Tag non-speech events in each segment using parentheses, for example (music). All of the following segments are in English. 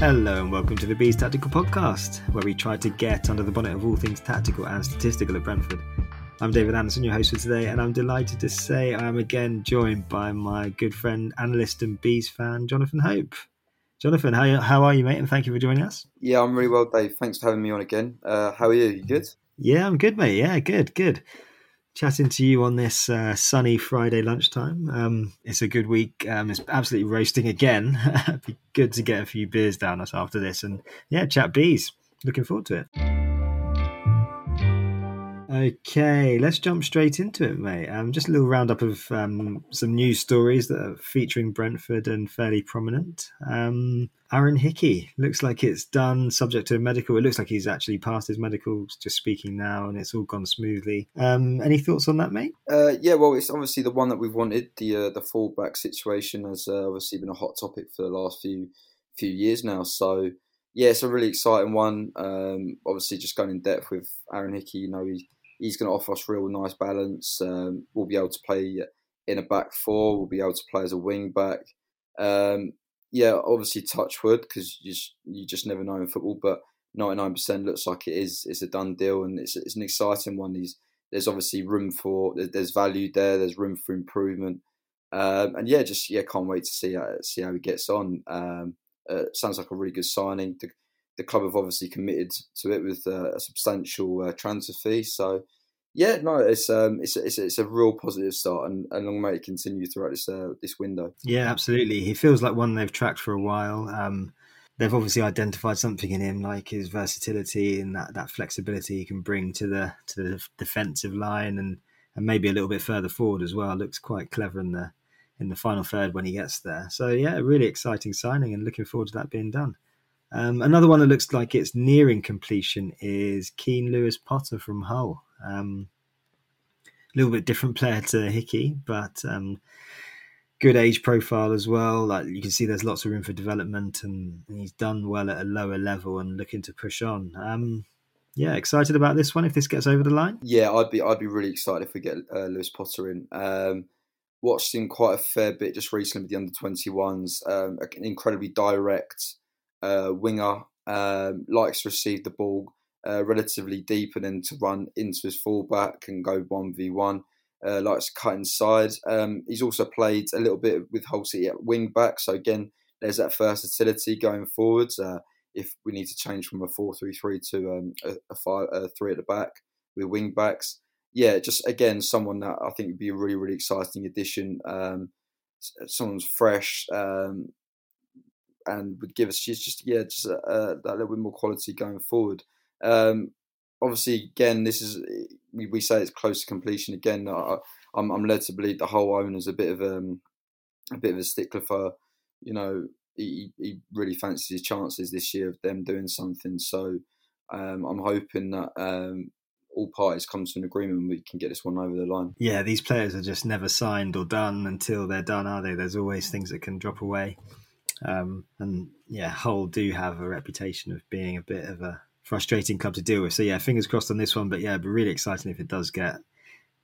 Hello and welcome to the Bees Tactical Podcast, where we try to get under the bonnet of all things tactical and statistical at Brentford. I'm David Anderson, your host for today, and I'm delighted to say I am again joined by my good friend, analyst, and Bees fan, Jonathan Hope. Jonathan, how, how are you, mate? And thank you for joining us. Yeah, I'm really well, Dave. Thanks for having me on again. Uh, how are you? You good? Yeah, I'm good, mate. Yeah, good, good chatting to you on this uh, sunny Friday lunchtime. Um, it's a good week. Um, it's absolutely roasting again. (laughs) Good to get a few beers down us after this, and yeah, chat bees. Looking forward to it. Okay, let's jump straight into it, mate. Um, just a little roundup of um, some news stories that are featuring Brentford and fairly prominent. Um, Aaron Hickey looks like it's done, subject to medical. It looks like he's actually passed his medical, just speaking now, and it's all gone smoothly. Um, any thoughts on that, mate? Uh, yeah, well, it's obviously the one that we've wanted. The uh, the fullback situation has uh, obviously been a hot topic for the last few few years now. So yeah, it's a really exciting one. Um, obviously, just going in depth with Aaron Hickey, you know, he he's going to offer us real nice balance. Um, we'll be able to play in a back four. We'll be able to play as a wing back. Um, yeah, obviously touch wood because you just, you just never know in football. But 99% looks like it is. It's a done deal, and it's, it's an exciting one. There's obviously room for there's value there. There's room for improvement, um, and yeah, just yeah, can't wait to see see how he gets on. Um, uh, sounds like a really good signing. The, the club have obviously committed to it with uh, a substantial uh, transfer fee. So, yeah, no, it's um, it's it's, it's a real positive start, and, and long may it continue throughout this uh, this window. Yeah, absolutely. He feels like one they've tracked for a while. Um, they've obviously identified something in him, like his versatility and that, that flexibility he can bring to the to the defensive line, and and maybe a little bit further forward as well. Looks quite clever in the in the final third when he gets there. So yeah, really exciting signing, and looking forward to that being done. Um, another one that looks like it's nearing completion is Keane Lewis Potter from Hull. Um, a little bit different player to Hickey, but um, good age profile as well. Like you can see, there's lots of room for development, and, he's done well at a lower level and looking to push on. Um, yeah, excited about this one if this gets over the line. Yeah, I'd be I'd be really excited if we get uh, Lewis Potter in. Um, watched him quite a fair bit just recently with the under 21s. Um, incredibly direct uh, winger, um, likes to receive the ball uh, relatively deep and then to run into his fullback and go 1v1. Uh, likes to cut inside. Um, he's also played a little bit with Hull City at wing back. So again, there's that versatility going forwards. Uh, if we need to change from a 4-3-3 to um, a, a, five, a three at the back with wing backs, yeah, just again someone that I think would be a really really exciting addition. Um, someone's fresh, um, and would give us just, just yeah, just a, a, that little bit more quality going forward. Um, obviously, again, this is we, we say it's close to completion. Again, I, I'm, I'm led to believe the whole owner's a bit of um, a bit of a stickler for, you know, he, he really fancies his chances this year of them doing something. So um, I'm hoping that um, all parties come to an agreement and we can get this one over the line. Yeah, these players are just never signed or done until they're done, are they? There's always things that can drop away. Um, and yeah, Hull do have a reputation of being a bit of a frustrating club to deal with. So yeah, fingers crossed on this one. But yeah, it'd be really exciting if it does get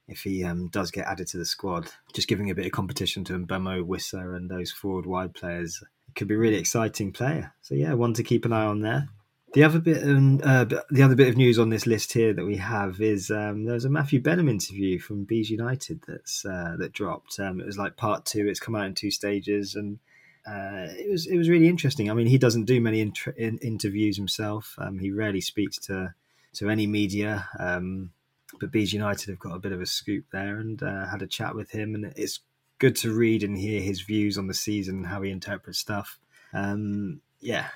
if he um, does get added to the squad. Just giving a bit of competition to Mbeumo, Wissa, and those forward wide players. It could be a really exciting player. So yeah, one to keep an eye on there. The other bit, of, uh, the other bit of news on this list here that we have is um, there's a Matthew Benham interview from Bees United that's uh, that dropped. Um, it was like part two. It's come out in two stages, and uh, it was it was really interesting. I mean, he doesn't do many in- interviews himself. Um, he rarely speaks to to any media. Um, but Bees United have got a bit of a scoop there, and uh, had a chat with him, and it's good to read and hear his views on the season, and how he interprets stuff. Um, yeah,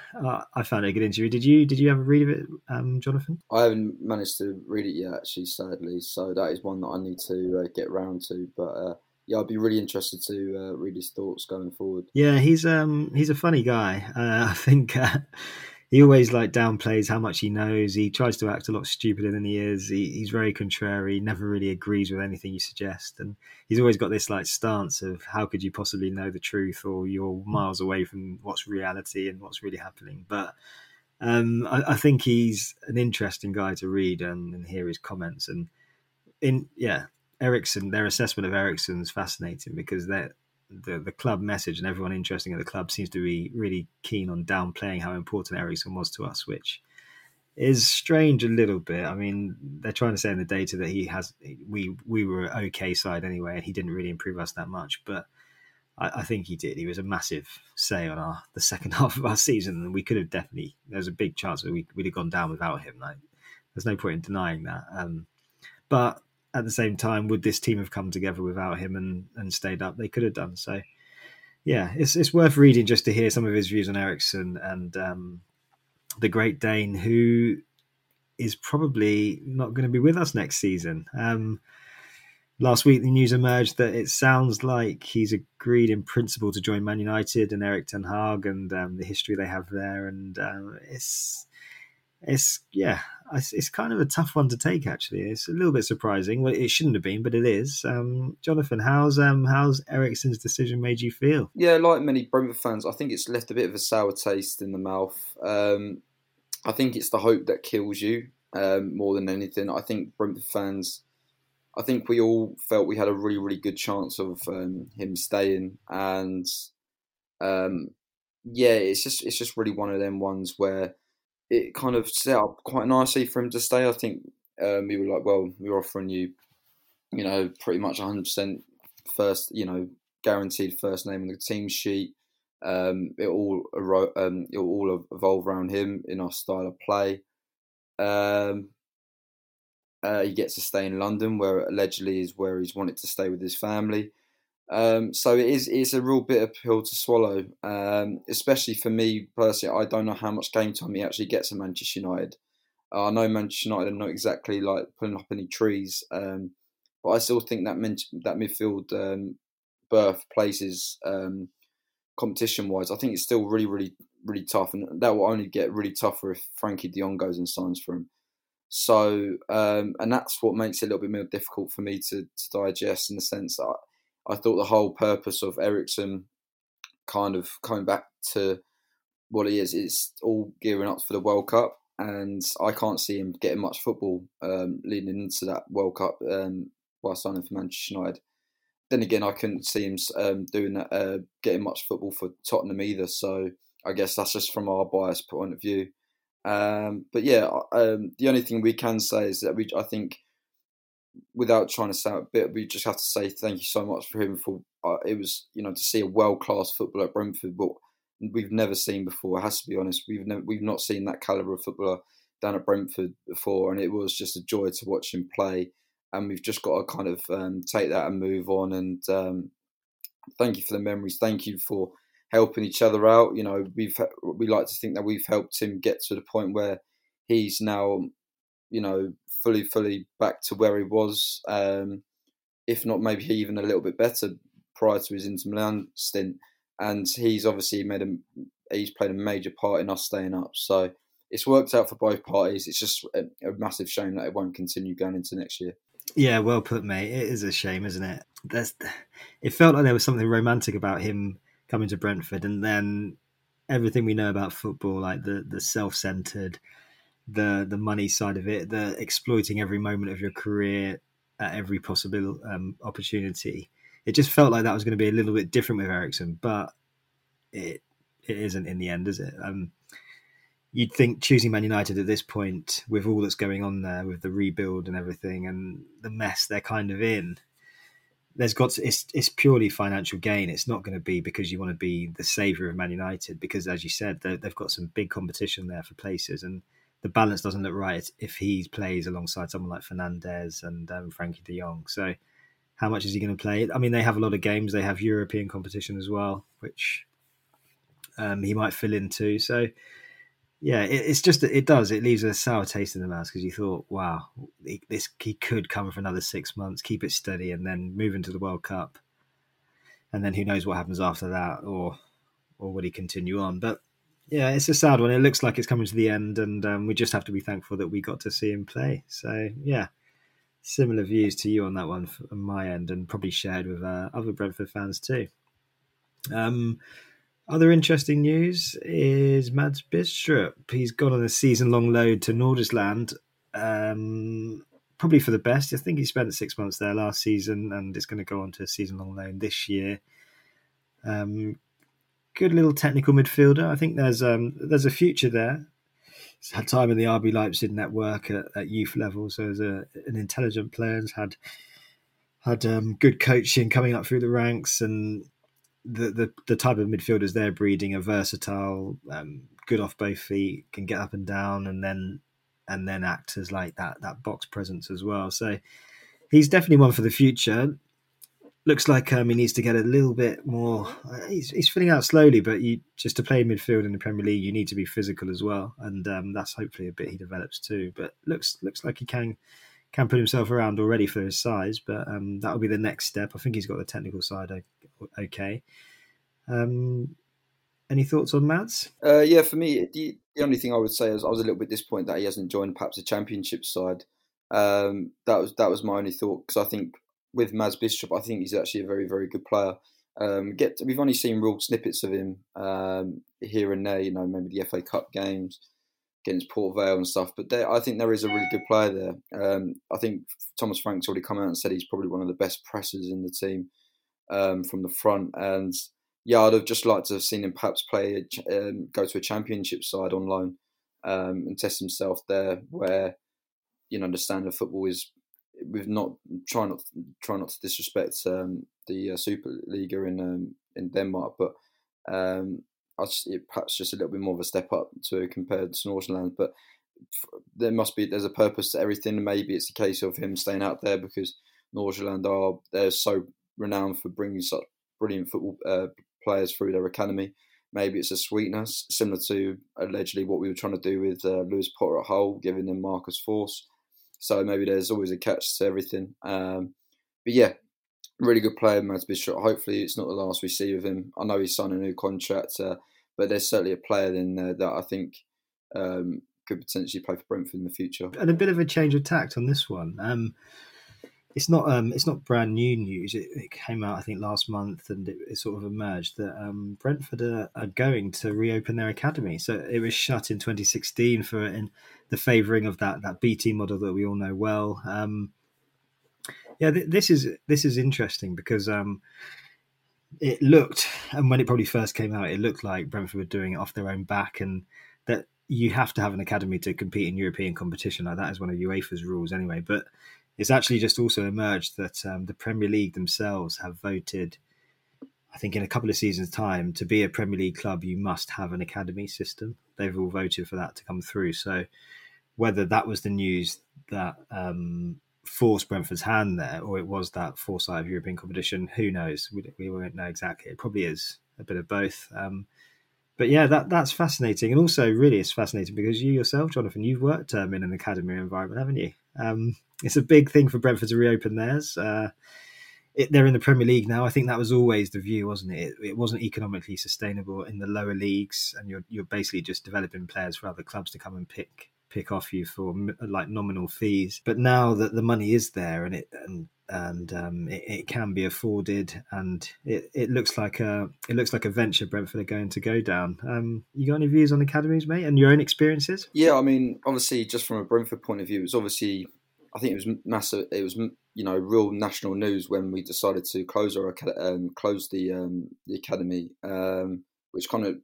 I found it a good interview. Did you? Did you ever read of it, um, Jonathan? I haven't managed to read it yet, actually, sadly. So that is one that I need to uh, get round to. But uh, yeah, I'd be really interested to uh, read his thoughts going forward. Yeah, he's um he's a funny guy. Uh, (laughs) I think uh, he always like downplays how much he knows. He tries to act a lot stupider than he is. He, he's very contrary. Never really agrees with anything you suggest, and he's always got this like stance of how could you possibly know the truth, or you're miles away from what's reality and what's really happening. But um, I, I, think he's an interesting guy to read and, and hear his comments. And in yeah, Eriksen, their assessment of Eriksen is fascinating because the the club message and everyone interesting at the club seems to be really keen on downplaying how important Eriksen was to us, which is strange a little bit. I mean, they're trying to say in the data that he has we we were an okay side anyway, and he didn't really improve us that much, but. I, I think he did. He was a massive say on our the second (laughs) half of our season, and we could have definitely. There's a big chance that we would have gone down without him. Like, there's no point in denying that. Um, but at the same time, would this team have come together without him and, and stayed up? They could have done. So, yeah, it's it's worth reading just to hear some of his views on Eriksen and um, the Great Dane, who is probably not going to be with us next season. Um, last week, the news emerged that it sounds like he's agreed in principle to join Man United and Erik Ten Hag and um, the history they have there, and um, it's it's yeah, it's, kind of a tough one to take. Actually, it's a little bit surprising. Well, it shouldn't have been, but it is. Um, Jonathan, how's um, how's Eriksen's decision made you feel? Yeah, like many Brentford fans, I think it's left a bit of a sour taste in the mouth. Um, I think it's the hope that kills you um, more than anything. I think Brentford fans. I think we all felt we had a really, really good chance of um, him staying, and um, yeah, it's just it's just really one of them ones where it kind of set up quite nicely for him to stay. I think um, we were like, well, we're offering you, you know, pretty much 100% first, you know, guaranteed first name on the team sheet. Um, it all um, it all evolve around him in our style of play. Um, uh, he gets to stay in London, where allegedly is where he's wanted to stay with his family. Um, so it is it's a real bitter pill to swallow, um, especially for me personally. I don't know how much game time he actually gets at Manchester United. Uh, I know Manchester United are not exactly like pulling up any trees, um, but I still think that that midfield um, berth places um, competition wise, I think it's still really, really, really tough, and that will only get really tougher if Frenkie De Jong goes and signs for him. So, um, and that's what makes it a little bit more difficult for me to, to digest in the sense that I thought the whole purpose of Eriksen kind of coming back to what he is, it's all gearing up for the World Cup. And I can't see him getting much football um, leading into that World Cup um, while signing for Manchester United. Then again, I couldn't see him um, doing that, uh, getting much football for Tottenham either. So I guess that's just from our biased point of view. Um, but yeah, um, the only thing we can say is that we, I think, without trying to sound a bit, we just have to say thank you so much for him for uh, it was you know to see a world class footballer at Brentford, but we've never seen before. It has to be honest, we've never we've not seen that caliber of footballer down at Brentford before, and it was just a joy to watch him play. And we've just got to kind of um, take that and move on. And um, thank you for the memories. Thank you for helping each other out. You know, we've we like to think that we've helped him get to the point where he's now, you know, fully, fully back to where he was, um, if not maybe even a little bit better prior to his Inter Milan stint. And he's obviously made a he's played a major part in us staying up. So it's worked out for both parties. It's just a, a massive shame that it won't continue going into next year. Yeah, well put, mate. It is a shame, isn't it? There's, it felt like there was something romantic about him coming to Brentford, and then everything we know about football, like the the self centered, the the money side of it, the exploiting every moment of your career at every possible um, opportunity. It just felt like that was going to be a little bit different with Eriksen, but it it isn't in the end, is it? Um, you'd think choosing Man United at this point, with all that's going on there, with the rebuild and everything, and the mess they're kind of in, there's got to, it's it's purely financial gain. It's not going to be because you want to be the savior of Man United, because as you said, they've got some big competition there for places, and the balance doesn't look right if he plays alongside someone like Fernandes and um, Frenkie De Jong. So, how much is he going to play? I mean, they have a lot of games. They have European competition as well, which um, he might fill into. So yeah, it, it's just it does it leaves a sour taste in the mouth because you thought, wow, he, this he could come for another six months, keep it steady, and then move into the World Cup, and then who knows what happens after that, or or would he continue on? But yeah, it's a sad one. It looks like it's coming to the end, and um, we just have to be thankful that we got to see him play. So yeah, similar views to you on that one from my end, and probably shared with uh, other Brentford fans too. Um, other interesting news is Mads Bidstrup. He's gone on a season long load to Nordsjælland, um, probably for the best. I think he spent six months there last season and it's going to go on to a season long loan this year. Um, good little technical midfielder. I think there's um, there's a future there. He's had time in the RB Leipzig network at, at youth level, so he's a, an intelligent player. He's had had um, good coaching coming up through the ranks and the, the the type of midfielders they're breeding are versatile, um, good off both feet, can get up and down, and then and then act as like that that box presence as well. So he's definitely one for the future. Looks like um, he needs to get a little bit more. Uh, he's, he's filling out slowly, but you just to play midfield in the Premier League, you need to be physical as well, and um, that's hopefully a bit he develops too. But looks looks like he can can put himself around already for his size, but um, that will be the next step. I think he's got the technical side okay. Um, any thoughts on Mads? Uh, yeah, for me, the, the, only thing I would say is I was a little bit disappointed that he hasn't joined perhaps a championship side. Um, that was that was my only thought because I think with Mads Bidstrup, I think he's actually a very very good player. Um, get we've only seen real snippets of him um, here and there. You know, maybe the FA Cup games against Port Vale and stuff. But there, I think there is a really good player there. Um, I think Thomas Frank's already come out and said he's probably one of the best pressers in the team um, from the front. And yeah, I'd have just liked to have seen him perhaps play, um, go to a championship side on loan um, and test himself there, where you know the standard of football is. We've not try not try not to disrespect um, the uh, Superliga in um, in Denmark, but um, just, it, perhaps just a little bit more of a step up to compared to Nordsjælland. But there must be there's a purpose to everything. Maybe it's a case of him staying out there because Nordsjælland are they're so renowned for bringing such brilliant football uh, players through their academy. Maybe it's a sweetness, similar to allegedly what we were trying to do with uh, Lewis Potter at Hull, giving them Marcus Forss. So maybe there's always a catch to everything. Um, but yeah, really good player, Mads Bidstrup. Hopefully, it's not the last we see of him. I know he's signed a new contract, uh, but there's certainly a player in there that I think um, could potentially play for Brentford in the future. And a bit of a change of tact on this one. Um, it's not um, it's not brand new news. It, it, came out I think last month, and it, it sort of emerged that um, Brentford are, are, going to reopen their academy. So it was shut in 2016 for in the favouring of that that BT model that we all know well. Um, yeah, th- this is this is interesting because um, it looked, and when it probably first came out, it looked like Brentford were doing it off their own back, and that you have to have an academy to compete in European competition. Like that is one of UEFA's rules anyway, but it's actually just also emerged that um, the Premier League themselves have voted, I think, in a couple of seasons' time, to be a Premier League club, you must have an academy system. They've all voted for that to come through. So, whether that was the news that um, forced Brentford's hand there, or it was that foresight of European competition, who knows? We, we won't know exactly. It probably is a bit of both. Um, but yeah, that that's fascinating, and also really it's fascinating because you yourself, Jonathan, you've worked um, in an academy environment, haven't you? Um, it's a big thing for Brentford to reopen theirs. Uh, it, they're in the Premier League now. I think that was always the view, wasn't it? it? it? wasn't economically sustainable in the lower leagues, and you're you're basically just developing players for other clubs to come and pick pick off you for like nominal fees. But now that the money is there, and it and and um, it, it, can be afforded, and it, it looks like a it looks like a venture Brentford are going to go down. Um, you got any views on academies, mate, and your own experiences? Yeah, I mean, obviously, just from a Brentford point of view, it's obviously, I think it was massive. It was you know real national news when we decided to close our um, close the um, the academy, um, which kind of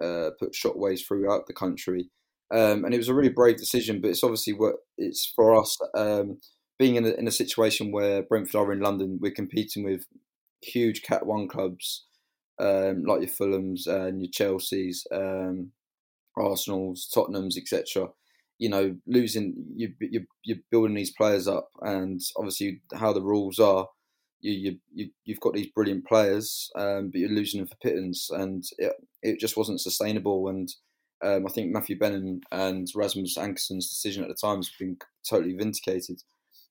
uh, put shockwaves throughout the country. Um, and it was a really brave decision, but it's obviously what it's for us um, being in a, in a situation where Brentford are in London, we're competing with huge Cat One clubs um, like your Fulhams and your Chelseas, Arsenal's, Tottenham's, etc. You know, losing you, you you're building these players up, and obviously how the rules are, you you you've got these brilliant players, um, but you're losing them for pittance, and it it just wasn't sustainable. And um, I think Matthew Benham and Rasmus Ankerson's decision at the time has been totally vindicated.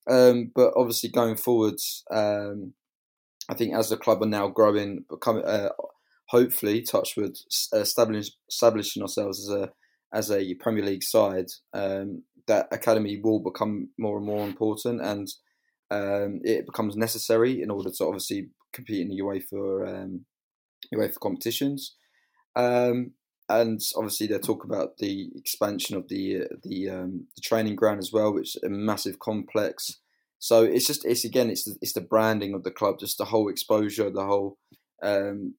Um, but obviously, going forwards, um, I think as the club are now growing, becoming uh, hopefully, Touchwood, establish, establishing ourselves as a as a Premier League side, um, that academy will become more and more important, and um, it becomes necessary in order to obviously compete in the UEFA um, UEFA competitions. Um, and obviously they talk about the expansion of the the um, the training ground as well, which is a massive complex. So it's just it's again it's the, it's the branding of the club, just the whole exposure, the whole um,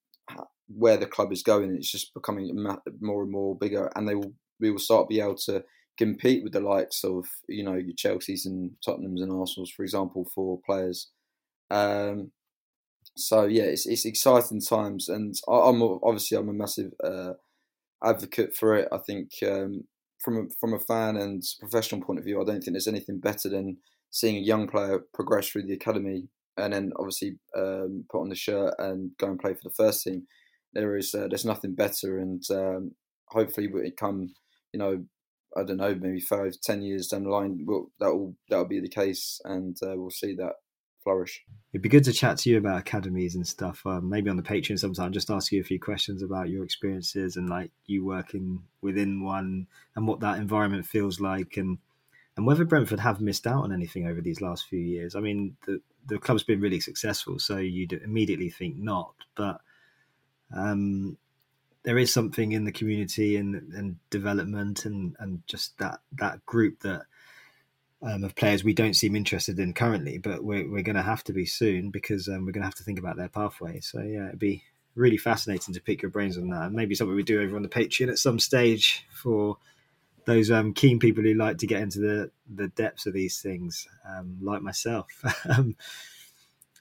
where the club is going. It's just becoming more and more bigger, and they will we will start to be able to compete with the likes of you know your Chelsea's and Tottenham's and Arsenal's, for example, for players. Um, so yeah, it's it's exciting times, and I, am obviously I'm a massive uh, advocate for it. I think um, from a, from a fan and professional point of view, I don't think there's anything better than seeing a young player progress through the academy and then obviously um, put on the shirt and go and play for the first team. There is uh, there's nothing better, and um, hopefully it come you know I don't know maybe five ten years down the line that will that will be the case, and uh, we'll see that flourish. It'd be good to chat to you about academies and stuff. Um, maybe on the Patreon sometime, just ask you a few questions about your experiences and like you working within one and what that environment feels like, and and whether Brentford have missed out on anything over these last few years. I mean, the the club's been really successful, so you'd immediately think not, but. Um, there is something in the community and, and development and, and just that that group that um, of players we don't seem interested in currently, but we're, we're going to have to be soon because um, we're going to have to think about their pathway. So, yeah, it'd be really fascinating to pick your brains on that. Maybe something we do over on the Patreon at some stage for those um, keen people who like to get into the, the depths of these things, um, like myself. (laughs)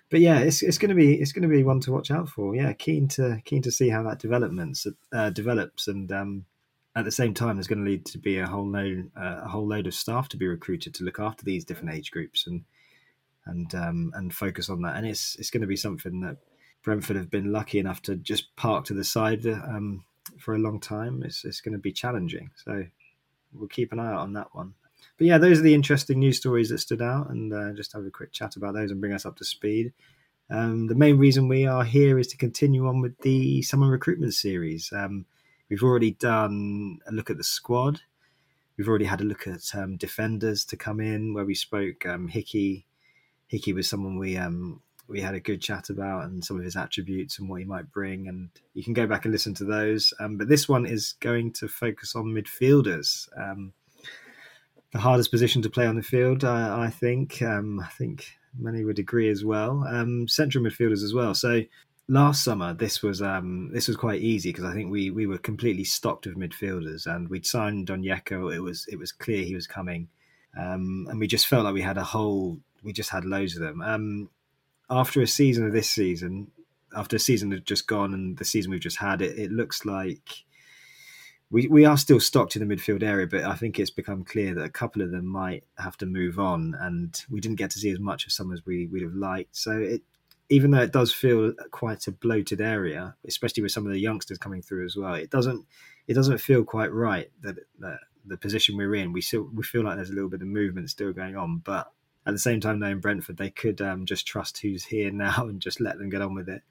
But yeah, it's, it's going to be it's going to be one to watch out for. Yeah, keen to keen to see how that developments uh, develops and um, at the same time, there's going to need to be a whole load, uh, a whole load of staff to be recruited to look after these different age groups and and um, and focus on that. And it's it's going to be something that Brentford have been lucky enough to just park to the side um, for a long time. It's it's going to be challenging. So we'll keep an eye out on that one. But yeah, those are the interesting news stories that stood out, and uh, just have a quick chat about those and bring us up to speed. Um, the main reason we are here is to continue on with the summer recruitment series. Um, We've already done a look at the squad. We've already had a look at um, defenders to come in, where we spoke. Um, Hickey, Hickey was someone we um, we had a good chat about, and some of his attributes and what he might bring. And you can go back and listen to those. Um, but this one is going to focus on midfielders. Um, the hardest position to play on the field, I, I think. Um, I think many would agree as well. central midfielders as well. So last summer this was um, this was quite easy because I think we we were completely stocked with midfielders and we'd signed Onyeka. It was it was clear he was coming, um, and we just felt like we had a whole we just had loads of them. Um, after a season of this season, after a season had just gone and the season we've just had, it, it looks like we, we are still stocked in the midfield area, but I think it's become clear that a couple of them might have to move on, and we didn't get to see as much of some as we would have liked. So it even though it does feel quite a bloated area, especially with some of the youngsters coming through as well, it doesn't it doesn't feel quite right that, that the position we're in. We still we feel like there's a little bit of movement still going on, but at the same time, knowing Brentford, they could um, just trust who's here (laughs) now and just let them get on with it.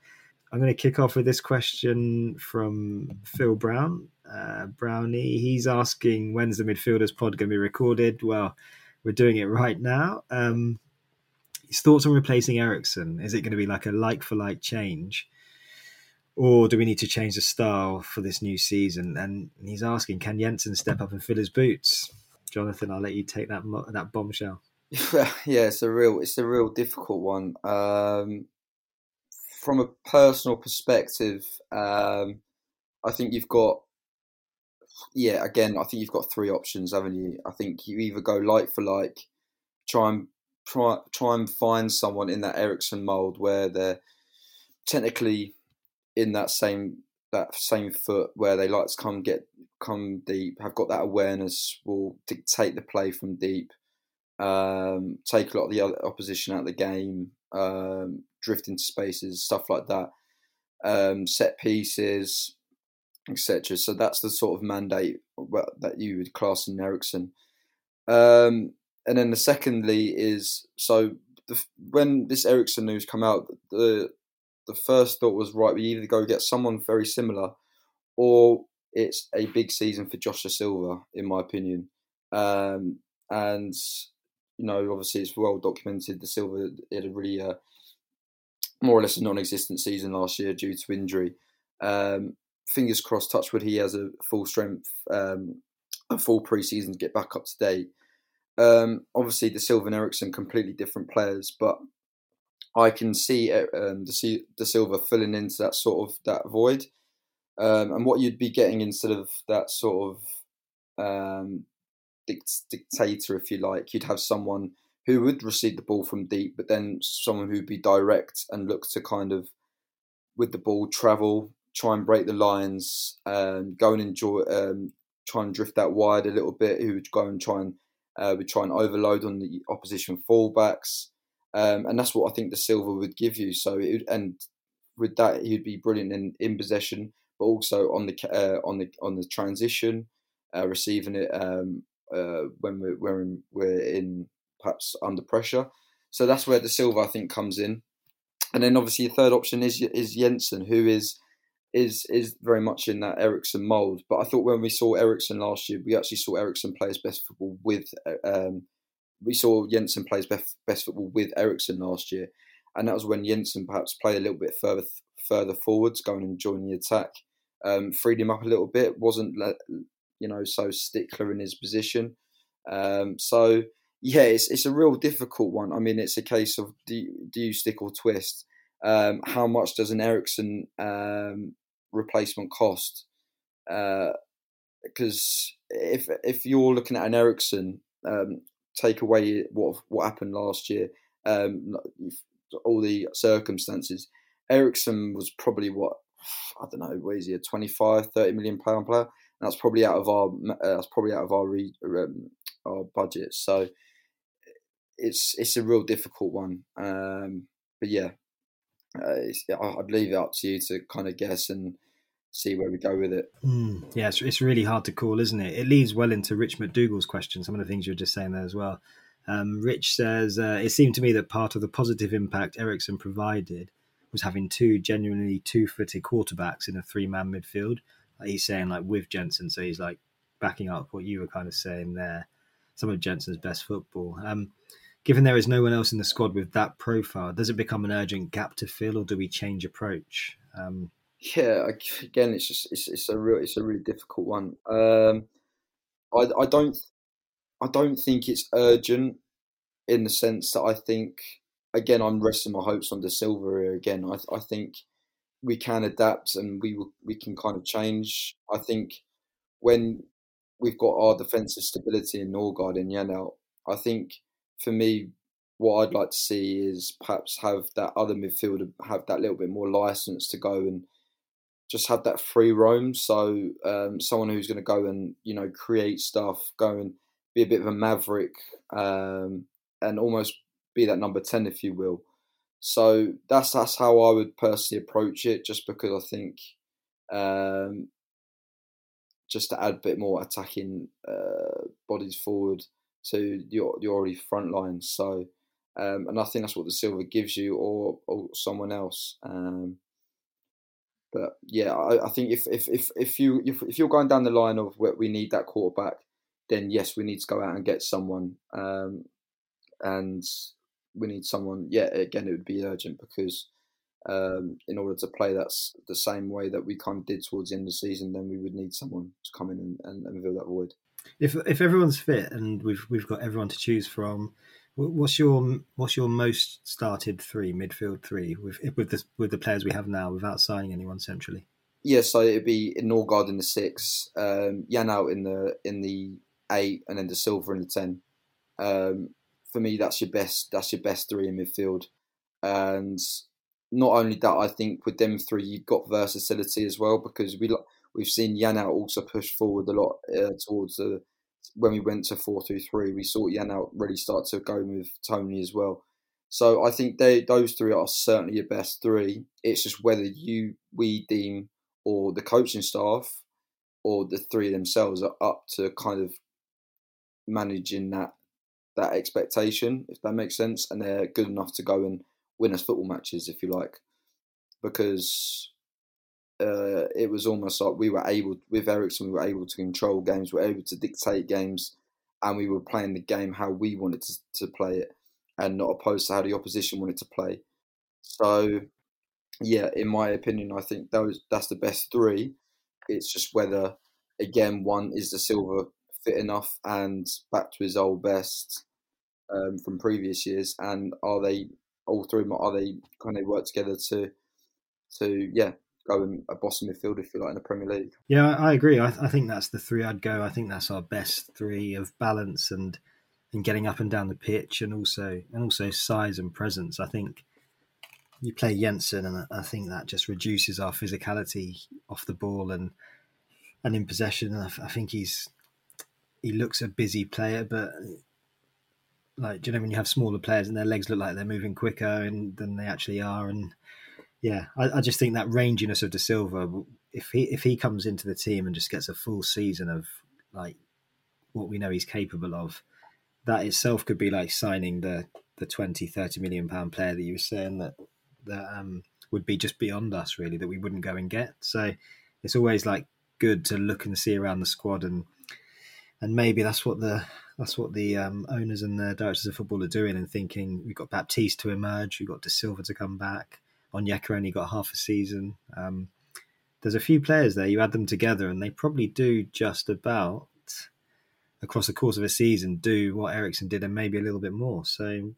I'm going to kick off with this question from Phil Brown. Uh, Brownie, he's asking when's the midfielders pod going to be recorded? Well, we're doing it right now. Um, his thoughts on replacing Eriksen. Is it going to be like a like for like change? Or do we need to change the style for this new season? And he's asking, can Jensen step up and fill his boots? Jonathan, I'll let you take that that bombshell. (laughs) yeah, it's a real it's a real difficult one. Um, from a personal perspective, um, I think you've got yeah, again, I think you've got three options, haven't you? I think you either go like for like, try and try try and find someone in that Eriksen mold where they're technically in that same that same foot where they like to come get come deep, have got that awareness, will dictate the play from deep, um, take a lot of the other opposition out of the game, um, drift into spaces, stuff like that, um, set pieces, etc. So that's the sort of mandate that you would class in Eriksen. Um, and then the secondly is so the, when this Eriksen news come out, the the first thought was right. We either go get someone very similar, or it's a big season for Joshua Dasilva, in my opinion. Um, and you know, obviously, it's well documented. Dasilva had a really uh, more or less a non-existent season last year due to injury. Um, fingers crossed, touchwood, he has a full strength, um, a full preseason to get back up to date. Um, obviously, Dasilva and Eriksen completely different players, but I can see uh, um, the Dasilva filling into that sort of that void, um, and what you'd be getting instead of that sort of um, dictator, if you like, you'd have someone who would receive the ball from deep, but then someone who'd be direct and look to kind of with the ball travel, try and break the lines, um, go and enjoy, um, try and drift that wide a little bit. Who would go and try and uh, would try and overload on the opposition fullbacks. Um, and that's what I think Dasilva would give you. So it, and with that, he'd be brilliant in, in possession, but also on the uh, on the on the transition, uh, receiving it um, uh, when we're when we're in perhaps under pressure. So that's where Dasilva I think comes in. And then obviously the third option is is Jensen, who is is is very much in that Eriksen mould. But I thought when we saw Eriksen last year, we actually saw Eriksen play his best football with um, we saw Jensen play his best, best football with Eriksen last year, and that was when Jensen perhaps played a little bit further further forwards, going and joining the attack, um, freed him up a little bit, wasn't you know so stickler in his position. Um, so yeah, it's it's a real difficult one. I mean, it's a case of do do you stick or twist? Um, how much does an Eriksen um, replacement cost? Because uh, if if you're looking at an Eriksen, um, take away what what happened last year, um, all the circumstances. Eriksen was probably what I don't know, what is he a 25, 30 million pound player? And that's probably out of our uh, that's probably out of our re, um, our budget. So it's it's a real difficult one. Um, but yeah, uh, I'd leave it up to you to kind of guess and see where we go with it. Mm, yeah, it's, it's really hard to call, isn't it? It leads well into Rich McDougall's question, some of the things you were just saying there as well. Um, Rich says, uh, It seemed to me that part of the positive impact Eriksen provided was having two genuinely two footed quarterbacks in a three man midfield. Like he's saying, like with Jensen, so he's like backing up what you were kind of saying there. Some of Jensen's best football. Um, given there is no one else in the squad with that profile, does it become an urgent gap to fill, or do we change approach? Um, yeah, again, it's just it's, it's a real it's a really difficult one. Um, I I don't I don't think it's urgent in the sense that I think again I'm resting my hopes on Dasilva here again. I I think we can adapt and we we can kind of change. I think when we've got our defensive stability in Nørgaard and Janelt, I think for me what I'd like to see is perhaps have that other midfielder have that little bit more license to go and just have that free roam. So um, someone who's going to go and you know create stuff, go and be a bit of a maverick, um, and almost be that number ten, if you will. So that's that's how I would personally approach it, just because I think um, just to add a bit more attacking uh, bodies forward to your your already front line. So. Um, and I think that's what Dasilva gives you, or, or someone else. Um, but yeah, I, I think if, if if if you if, if you're going down the line of where we need that quarterback, then yes, we need to go out and get someone. Um, and we need someone. Yeah, again, it would be urgent because um, in order to play that's the same way that we kind of did towards the end of the season, then we would need someone to come in and, and, and fill that void. If if everyone's fit and we've we've got everyone to choose from, what's your what's your most started three midfield three with with the with the players we have now without signing anyone centrally? Yeah, so it'd be Nørgaard in the six, um, Janelt in the in the eight, and then Dasilva in the ten. Um, for me, that's your best. That's your best three in midfield, and not only that, I think with them three, you've got versatility as well because we we've seen Janelt also push forward a lot uh, towards the when we went to four through three. We saw Janelt really start to go with Toney as well. So I think they those three are certainly your best three. It's just whether you we deem or the coaching staff or the three themselves are up to kind of managing that that expectation, if that makes sense, and they're good enough to go and win us football matches, if you like, because uh, it was almost like we were able with Eriksen, we were able to control games, we were able to dictate games, and we were playing the game how we wanted to, to play it, and not opposed to how the opposition wanted to play. So, yeah, in my opinion, I think those that's the best three. It's just whether, again, one is Dasilva fit enough and back to his old best um, from previous years, and are they all three? Are they kind of work together to to yeah go a boss midfield if you like in the Premier League? Yeah, I agree. I, I think that's the three I'd go. I think that's our best three of balance and and getting up and down the pitch, and also and also size and presence. I think you play Jensen, and I think that just reduces our physicality off the ball and and in possession. I, I think he's he looks a busy player, but like do you know when you have smaller players and their legs look like they're moving quicker and, than they actually are, and yeah, I, I, just think that ranginess of Dasilva, if he if he comes into the team and just gets a full season of like what we know he's capable of, that itself could be like signing the the 20, 30 million pound player that you were saying that that um, would be just beyond us really that we wouldn't go and get. So it's always like good to look and see around the squad and and maybe that's what the that's what the um, owners and the directors of football are doing and thinking we've got Baptiste to emerge, we've got Dasilva to come back. Onyeka only got half a season. Um, there's a few players there. You add them together, and they probably do just about across the course of a season do what Eriksen did, and maybe a little bit more. So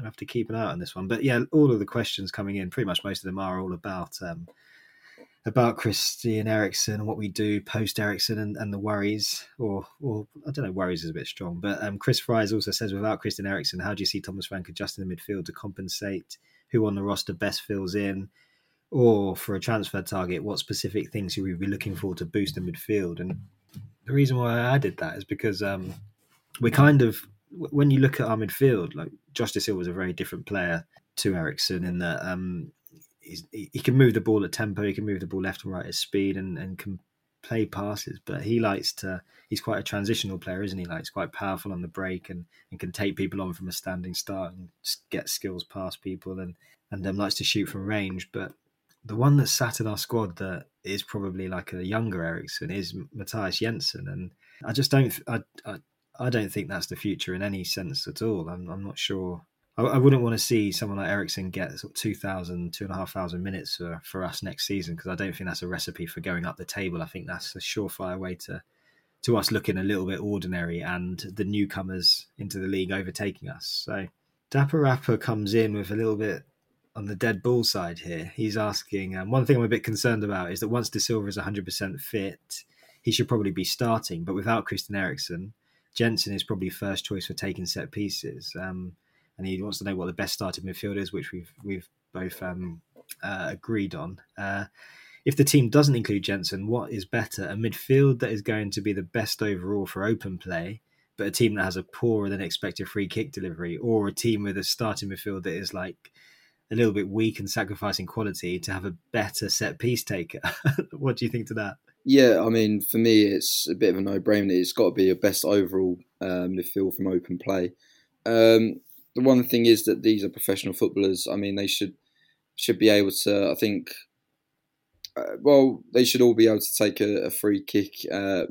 I have to keep an eye on this one. But yeah, all of the questions coming in, pretty much most of them are all about um, about Christian Eriksen what we do post Eriksen and, and the worries, or or I don't know, worries is a bit strong. But um, Chris Fries also says, without Christian Eriksen, how do you see Thomas Frank adjusting the midfield to compensate? Who on the roster best fills in, or for a transfer target, what specific things you would be looking for to boost the midfield. And the reason why I added that is because um, we're kind of when you look at our midfield, like Josh Dasilva was a very different player to Eriksen in that um, he can move the ball at tempo, he can move the ball left and right at speed, and, and can play passes, but he likes to. He's quite a transitional player, isn't he? Like he's quite powerful on the break and, and can take people on from a standing start and get skills past people and and um, likes to shoot from range. But the one that's sat in our squad that is probably like a younger Eriksen is Matthias Jensen, and I just don't. I, I I don't think that's the future in any sense at all. I'm I'm not sure I, wouldn't want to see someone like Eriksen get sort of 2,000, 2,500 minutes for, for us next season because I don't think that's a recipe for going up the table. I think that's a surefire way to to us looking a little bit ordinary and the newcomers into the league overtaking us. So Dapper Rapper comes in with a little bit on the dead ball side here. He's asking, um, one thing I'm a bit concerned about is that once Dasilva is 100% fit, he should probably be starting, but without Christian Eriksen, Jensen is probably first choice for taking set pieces. Um, and he wants to know what the best starting midfield is, which we've we've both um, uh, agreed on. Uh, if the team doesn't include Jensen, what is better? A midfield that is going to be the best overall for open play, but a team that has a poorer than expected free kick delivery, or a team with a starting midfield that is like a little bit weak and sacrificing quality to have a better set piece taker. (laughs) what do you think to that? Yeah, I mean, for me, it's a bit of a no-brainer. It's got to be a best overall uh, midfield from open play. Um, the one thing is that these are professional footballers. I mean, they should should be able to. I think. Uh, well, they should all be able to take a, a free kick uh,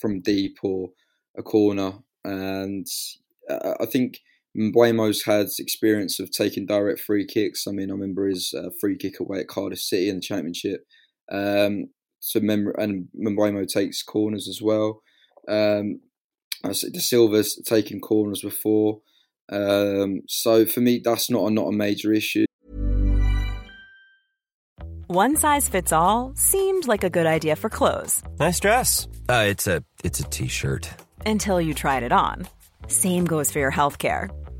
from deep or a corner, and uh, I think Mbeumo's had experience of taking direct free kicks. I mean, I remember his uh, free kick away at Cardiff City in the Championship. Um, so mem- and Mbeumo takes corners as well. Um, Dasilva's taken corners before. Um, so for me, that's not a, not a major issue. One size fits all seemed like a good idea for clothes. Nice dress. Uh, it's a it's a t-shirt. Until you tried it on. Same goes for your health care.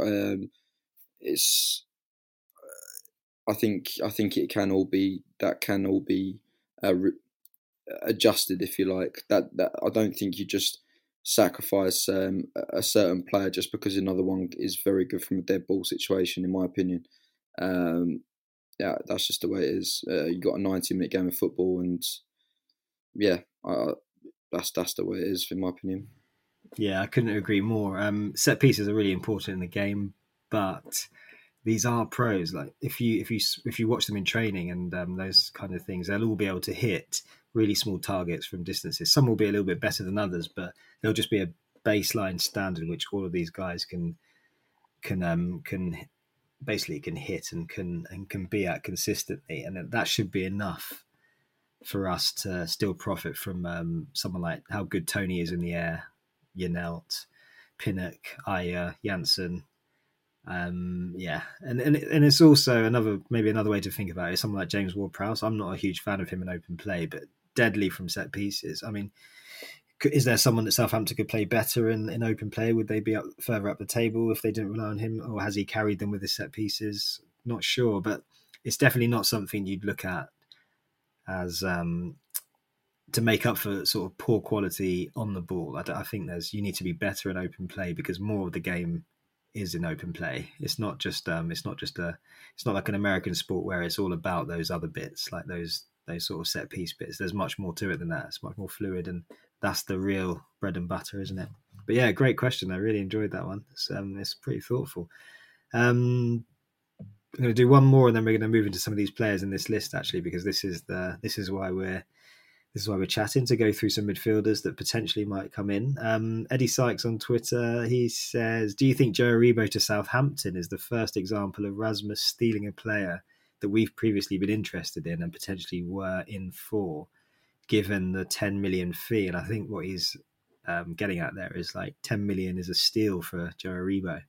Um, it's. I think I think it can all be that can all be uh, re- adjusted if you like. That that I don't think you just sacrifice um, a certain player just because another one is very good from a dead ball situation. In my opinion, um, yeah, that's just the way it is. Uh, you got a ninety minute game of football, and yeah, uh, that's that's the way it is, in my opinion. Yeah, I couldn't agree more. Um, set pieces are really important in the game, but these are pros. Like if you if you if you watch them in training and um, those kind of things, they'll all be able to hit really small targets from distances. Some will be a little bit better than others, but there'll just be a baseline standard which all of these guys can can um, can basically can hit and can and can be at consistently, and that should be enough for us to still profit from um, someone like how good Toney is in the air, Janelt, Pinnock, Ajer, Jansson. Um, yeah, and, and and it's also another maybe another way to think about it. Is someone like James Ward-Prowse. I'm not a huge fan of him in open play, but deadly from set pieces. I mean, is there someone that Southampton could play better in, in open play? Would they be up further up the table if they didn't rely on him, or has he carried them with his set pieces? Not sure, but it's definitely not something you'd look at as um, to make up for sort of poor quality on the ball. I, I, think there's you need to be better in open play because more of the game is in open play. It's not just um, it's not just a it's not like an American sport where it's all about those other bits like those those sort of set piece bits. There's much more to it than that. It's much more fluid, and that's the real bread and butter, isn't it? But yeah, great question. I really enjoyed that one. It's um, it's pretty thoughtful. Um, I'm going to do one more, and then we're going to move into some of these players in this list actually, because this is the this is why we're this is why we're chatting to go through some midfielders that potentially might come in. Um, Eddie Sykes on Twitter, he says, "Do you think Joe Aribo to Southampton is the first example of Rasmus stealing a player that we've previously been interested in and potentially were in for, given the 10 million fee?" And I think what he's um, getting at there is like 10 million is a steal for Joe Aribo.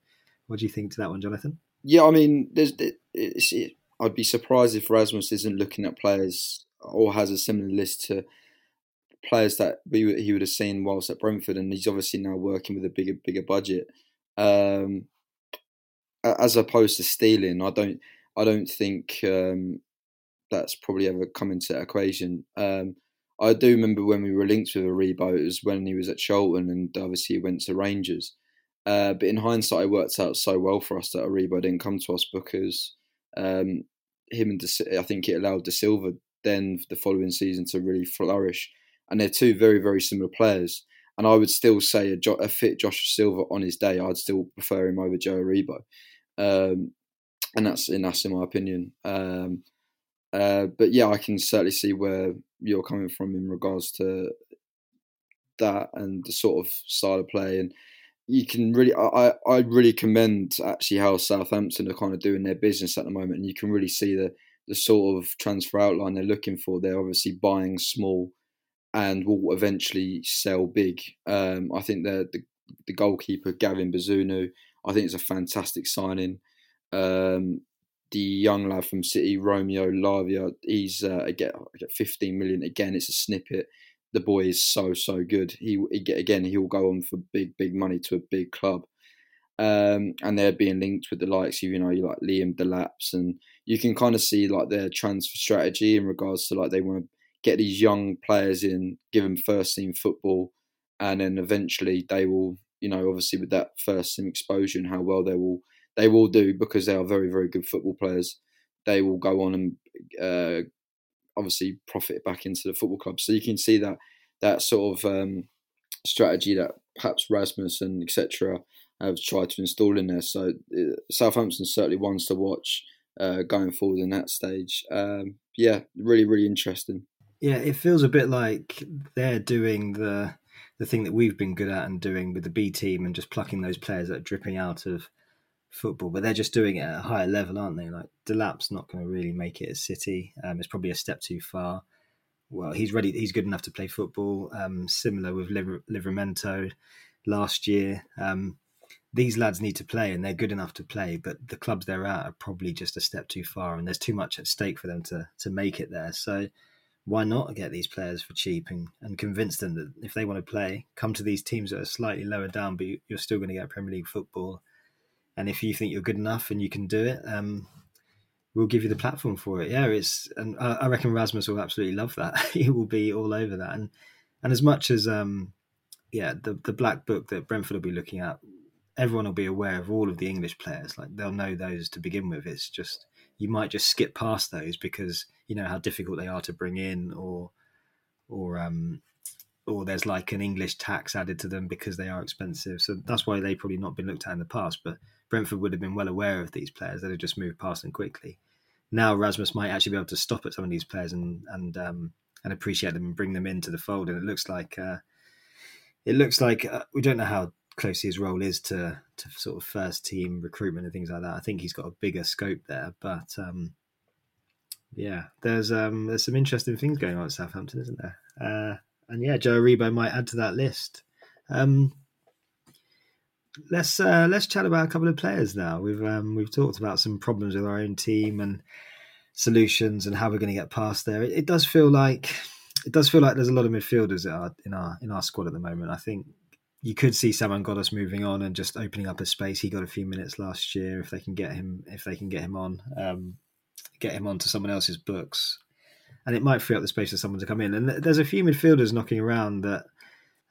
What do you think to that one, Jonathan? Yeah, I mean, it, I'd be surprised if Rasmus isn't looking at players or has a similar list to players that we, he would have seen whilst at Brentford, and he's obviously now working with a bigger bigger budget. Um, as opposed to stealing, I don't I don't think um, that's probably ever come into that equation. Um, I do remember when we were linked with Aribo, it was when he was at Charlton and obviously he went to Rangers. Uh, but in hindsight, it worked out so well for us that Aribo didn't come to us because um, him and De, I think it allowed Dasilva then the following season to really flourish. And they're two very, very similar players. And I would still say a, a fit Josh Dasilva on his day, I'd still prefer him over Joe Aribo. Um, and that's, and that's in my opinion. Um, uh, but yeah, I can certainly see where you're coming from in regards to that and the sort of style of play. And you can really, I, I really commend actually how Southampton are kind of doing their business at the moment. And you can really see the, the sort of transfer outline they're looking for. They're obviously buying small and will eventually sell big. Um, I think the, the, goalkeeper Gavin Bazunu, I think it's a fantastic signing. Um, the young lad from City, Romeo Lavia, he's uh, get get 15 million again. It's a snippet. The boy is so so good. He, again. He will go on for big big money to a big club, um, and they're being linked with the likes of you know like Liam Delaps, and you can kind of see like their transfer strategy in regards to like they want to get these young players in, give them first team football, and then eventually they will you know obviously with that first team exposure and how well they will they will do because they are very, very good football players. They will go on and uh, obviously profit back into the football club. So you can see that that sort of um, strategy that perhaps Rasmus and etc. have tried to install in there. So uh, Southampton certainly ones to watch uh, going forward in that stage. Um, yeah, really, really interesting. Yeah, it feels a bit like they're doing the the thing that we've been good at and doing with the B team and just plucking those players that are dripping out of football, but they're just doing it at a higher level, aren't they? Like Delap's not going to really make it at City. Um, it's probably a step too far. Well, he's ready. He's good enough to play football. Um, similar with Liver, Livramento last year. Um, these lads need to play, and they're good enough to play. But the clubs they're at are probably just a step too far, and there's too much at stake for them to to make it there. So why not get these players for cheap and, and convince them that if they want to play, come to these teams that are slightly lower down, but you're still going to get Premier League football and if you think you're good enough and you can do it, um, we'll give you the platform for it. Yeah, it's and I, reckon Rasmus will absolutely love that. (laughs) he will be all over that, and and as much as um, yeah, the the black book that Brentford will be looking at, everyone will be aware of all of the English players. Like they'll know those to begin with. It's just you might just skip past those because you know how difficult they are to bring in, or or um, or there's like an English tax added to them because they are expensive. So that's why they've probably not been looked at in the past. But Brentford would have been well aware of these players. They'd have just moved past them quickly. Now Rasmus might actually be able to stop at some of these players and and um, and appreciate them and bring them into the fold. And it looks like uh, it looks like uh, we don't know how close his role is to to sort of first team recruitment and things like that. I think he's got a bigger scope there, but um, yeah, there's um, there's some interesting things going on at Southampton, isn't there? Uh, and yeah, Joe Aribo might add to that list. Um, let's uh, let's chat about a couple of players now. We've um, we've talked about some problems with our own team and solutions and how we're going to get past there. It, it does feel like it does feel like there's a lot of midfielders in our in our squad at the moment. I think you could see Saman Ghoddos moving on and just opening up a space. He got a few minutes last year. If they can get him, if they can get him on, um, get him onto someone else's books, and it might free up the space for someone to come in. And there's a few midfielders knocking around that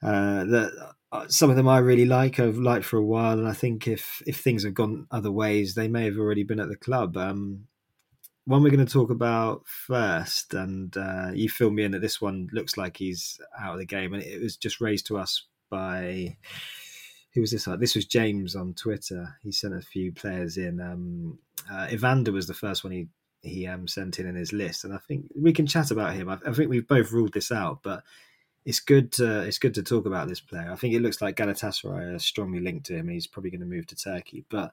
uh, that uh, some of them I really like. I've liked for a while, and I think if if things have gone other ways, they may have already been at the club. Um, one we're going to talk about first, and uh, you fill me in that this one looks like he's out of the game, and it was just raised to us by who was this? This was James on Twitter. He sent a few players in. Um, uh, Evander was the first one he he um, sent in in his list, and I think we can chat about him. I, I think we've both ruled this out, but it's good to it's good to talk about this player. I think it looks like Galatasaray are strongly linked to him, and he's probably going to move to Turkey. But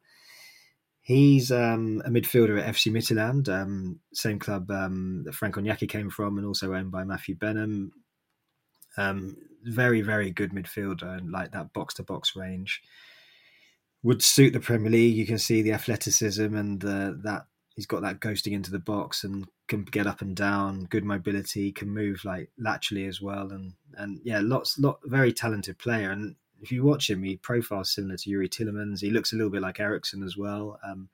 he's um, a midfielder at FC Midtjylland, um, same club um, that Frank Onyeka came from, and also owned by Matthew Benham. Um, very very good midfielder, and like that box to box range would suit the Premier League. You can see the athleticism and that he's got that ghosting into the box and can get up and down, good mobility, can move like laterally as well, and and yeah, lots, lot, very talented player. And if you watch him, he profiles similar to Youri Tielemans. He looks a little bit like Eriksen as well. Um,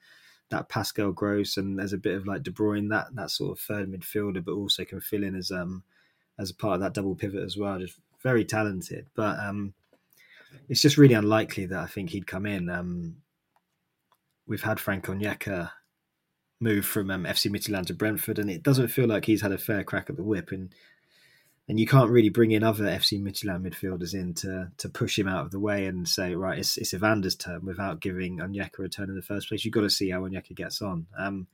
that Pascal Gross and there's a bit of like De Bruyne, that that sort of third midfielder, but also can fill in as um as a part of that double pivot as well. Just very talented, but um, it's just really unlikely that I think he'd come in. Um, we've had Frank Onyeka move from um, FC Midtjylland to Brentford, and it doesn't feel like he's had a fair crack at the whip. And and you can't really bring in other FC Midtjylland midfielders in to to push him out of the way and say, right, it's it's Evander's turn without giving Onyeka a turn in the first place. You've got to see how Onyeka gets on. Um,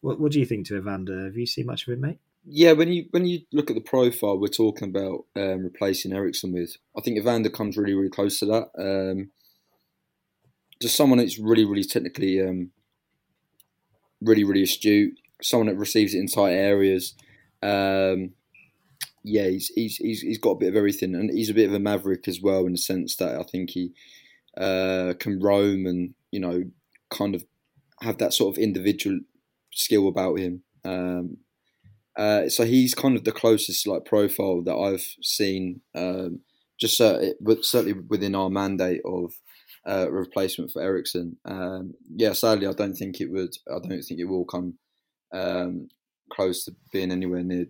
what what do you think to Evander? Have you seen much of him, mate? Yeah, when you when you look at the profile we're talking about um, replacing Eriksen with, I think Evander comes really really close to that. Um, just someone that's really really technically um, really really astute, someone that receives it in tight areas. Um, yeah, he's, he's he's he's got a bit of everything, and he's a bit of a maverick as well in the sense that I think he uh, can roam and you know kind of have that sort of individual skill about him. Um, uh, so he's kind of the closest like profile that I've seen, um, just certainly within our mandate of uh, replacement for Eriksen. Um, yeah, sadly, I don't think it would. I don't think it will come um, close to being anywhere near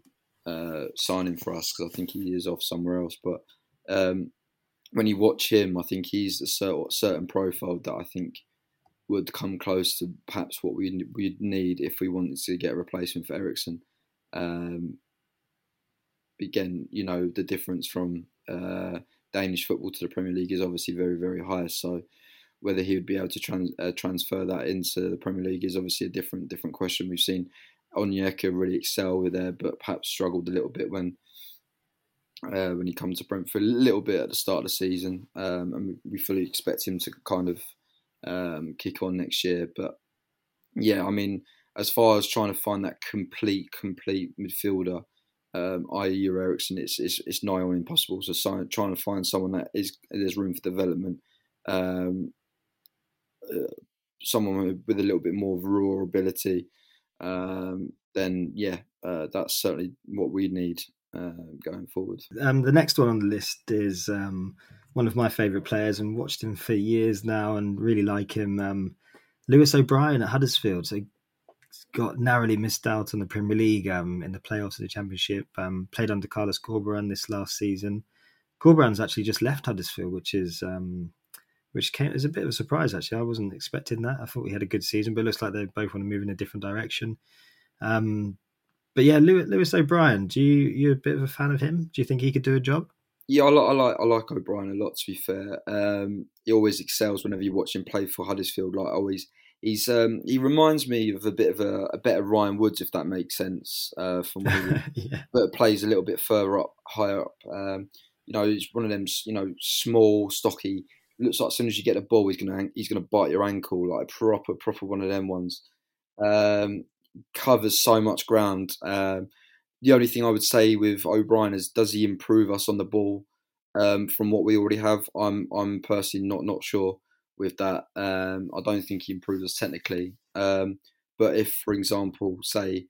uh, signing for us because I think he is off somewhere else. But um, when you watch him, I think he's a certain profile that I think would come close to perhaps what we we'd need if we wanted to get a replacement for Eriksen. Um, again, you know, the difference from uh, Danish football to the Premier League is obviously very, very high. So whether he would be able to trans- uh, transfer that into the Premier League is obviously a different different question. We've seen Onyeka really excel over there, but perhaps struggled a little bit when uh, when he comes to Brentford a little bit at the start of the season, um, and we fully expect him to kind of um, kick on next year. But yeah, I mean, as far as trying to find that complete, complete midfielder, um, i.e. Eriksen, it's, it's it's nigh on impossible. So trying to find someone that is there's room for development, um, uh, someone with a little bit more raw ability, um, then yeah, uh, that's certainly what we need uh, going forward. Um, the next one on the list is um, one of my favourite players, and watched him for years now, and really like him. Um, Lewis O'Brien at Huddersfield. So got narrowly missed out on the Premier League um, in the playoffs of the Championship. Um, played under Carlos Corberán this last season. Corberán's actually just left Huddersfield, which is um, which came as a bit of a surprise. Actually, I wasn't expecting that. I thought we had a good season, but it looks like they both want to move in a different direction. Um, but yeah, Lewis, Lewis O'Brien, do you you a bit of a fan of him? Do you think he could do a job? Yeah, I like I like, I like O'Brien a lot. To be fair, um, he always excels whenever you watch him play for Huddersfield. Like always, he's um, he reminds me of a bit of a, a better Ryan Woods, if that makes sense. Uh, from (laughs) yeah. but plays a little bit further up, higher up. Um, you know, he's one of them. You know, small, stocky. Looks like as soon as you get the ball, he's gonna he's gonna bite your ankle, like proper proper one of them ones. Um, covers so much ground. Um, the only thing I would say with O'Brien is, does he improve us on the ball um, from what we already have? I'm I'm personally not not sure with that. Um, I don't think he improves us technically. Um, but if, for example, say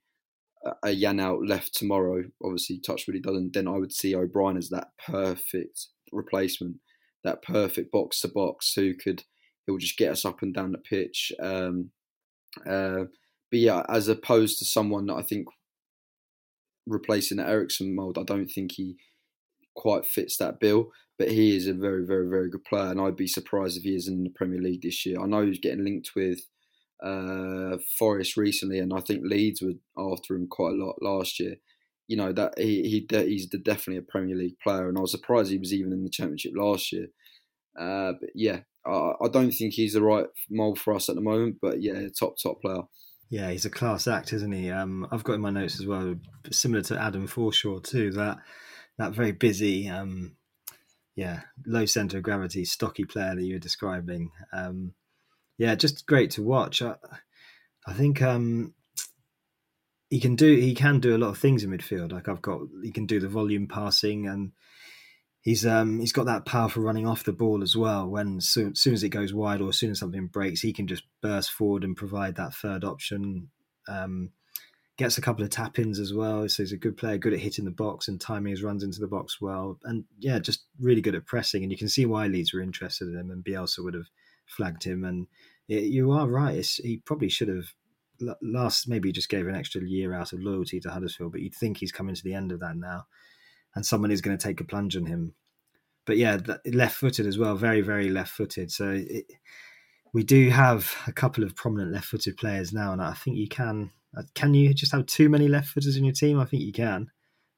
a Janelt left tomorrow, obviously Touchwood he doesn't, then I would see O'Brien as that perfect replacement, that perfect box to box who could he'll just get us up and down the pitch. Um, uh, but yeah, as opposed to someone that I think replacing the Eriksen mold, I don't think he quite fits that bill. But he is a very, very, very good player, and I'd be surprised if he isn't in the Premier League this year. I know he's getting linked with uh, Forest recently, and I think Leeds were after him quite a lot last year. You know that he, he he's definitely a Premier League player, and I was surprised he was even in the Championship last year. Uh, but yeah, I, I, don't think he's the right mold for us at the moment. But yeah, top top player. Yeah, he's a class act, isn't he? Um, I've got in my notes as well, similar to Adam Forshaw too. That that very busy, um, yeah, low center of gravity, stocky player that you were describing. Um, yeah, just great to watch. I, I think um, he can do he can do a lot of things in midfield. Like I've got, he can do the volume passing, and he's um, he's got that powerful running off the ball as well. When soon as it goes wide or as soon as something breaks, he can just burst forward and provide that third option. Um, gets a couple of tap ins as well. So he's a good player, good at hitting the box and timing his runs into the box well. And yeah, just really good at pressing. And you can see why Leeds were interested in him and Bielsa would have flagged him. And you are right. It's, he probably should have last maybe just gave an extra year out of loyalty to Huddersfield, but you'd think he's coming to the end of that now, and someone is going to take a plunge on him. But yeah, left-footed as well, very very left-footed. So it, we do have a couple of prominent left-footed players now, and I think you can. Uh, can you just have too many left-footers in your team? I think you can.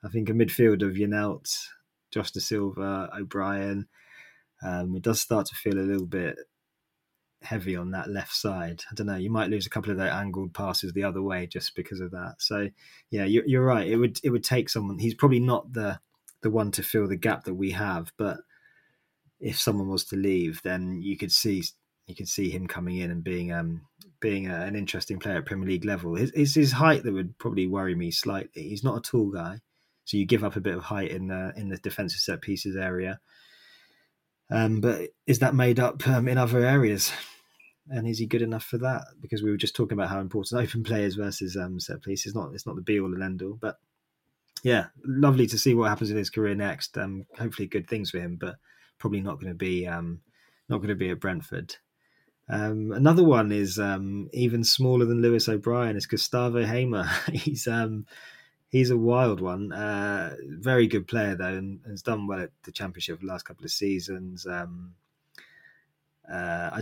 I think a midfield of Janelt, Josh Dasilva, O'Brien. Um, it does start to feel a little bit heavy on that left side. I don't know. You might lose a couple of those angled passes the other way just because of that. So yeah, you're, you're right. It would it would take someone. He's probably not the the one to fill the gap that we have, but if someone was to leave, then you could see you could see him coming in and being um being a, an interesting player at Premier League level. It's, it's his height that would probably worry me slightly. He's not a tall guy, so you give up a bit of height in the in the defensive set pieces area. Um, but is that made up um, in other areas? And is he good enough for that? Because we were just talking about how important (laughs) open players versus um, set pieces. It's not it's not the be all and end all, but yeah, lovely to see what happens in his career next. Um, hopefully, good things for him, but probably not going to be um, not going to be at Brentford. Um, another one is um, even smaller than Lewis O'Brien. Is Gustavo Hamer. (laughs) he's um, he's a wild one. Uh, very good player though, and has done well at the championship the last couple of seasons. Um, uh, I,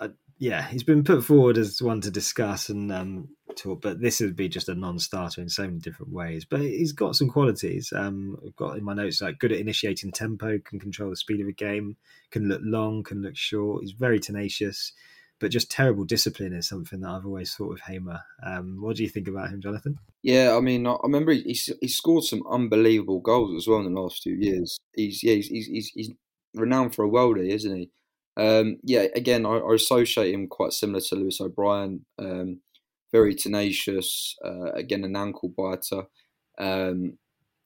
I, yeah, he's been put forward as one to discuss and um, talk, but this would be just a non-starter in so many different ways. But he's got some qualities. Um, I've got in my notes like good at initiating tempo, can control the speed of a game, can look long, can look short. He's very tenacious but just terrible discipline is something that I've always thought of Hamer. Um, what do you think about him, Jonathan? Yeah, I mean, I remember he, he scored some unbelievable goals as well in the last few years. He's yeah, he's he's, he's renowned for a worldie, isn't he? Um, yeah, again, I, I, associate him quite similar to Lewis O'Brien. Um, very tenacious. Uh, again, an ankle biter. Um,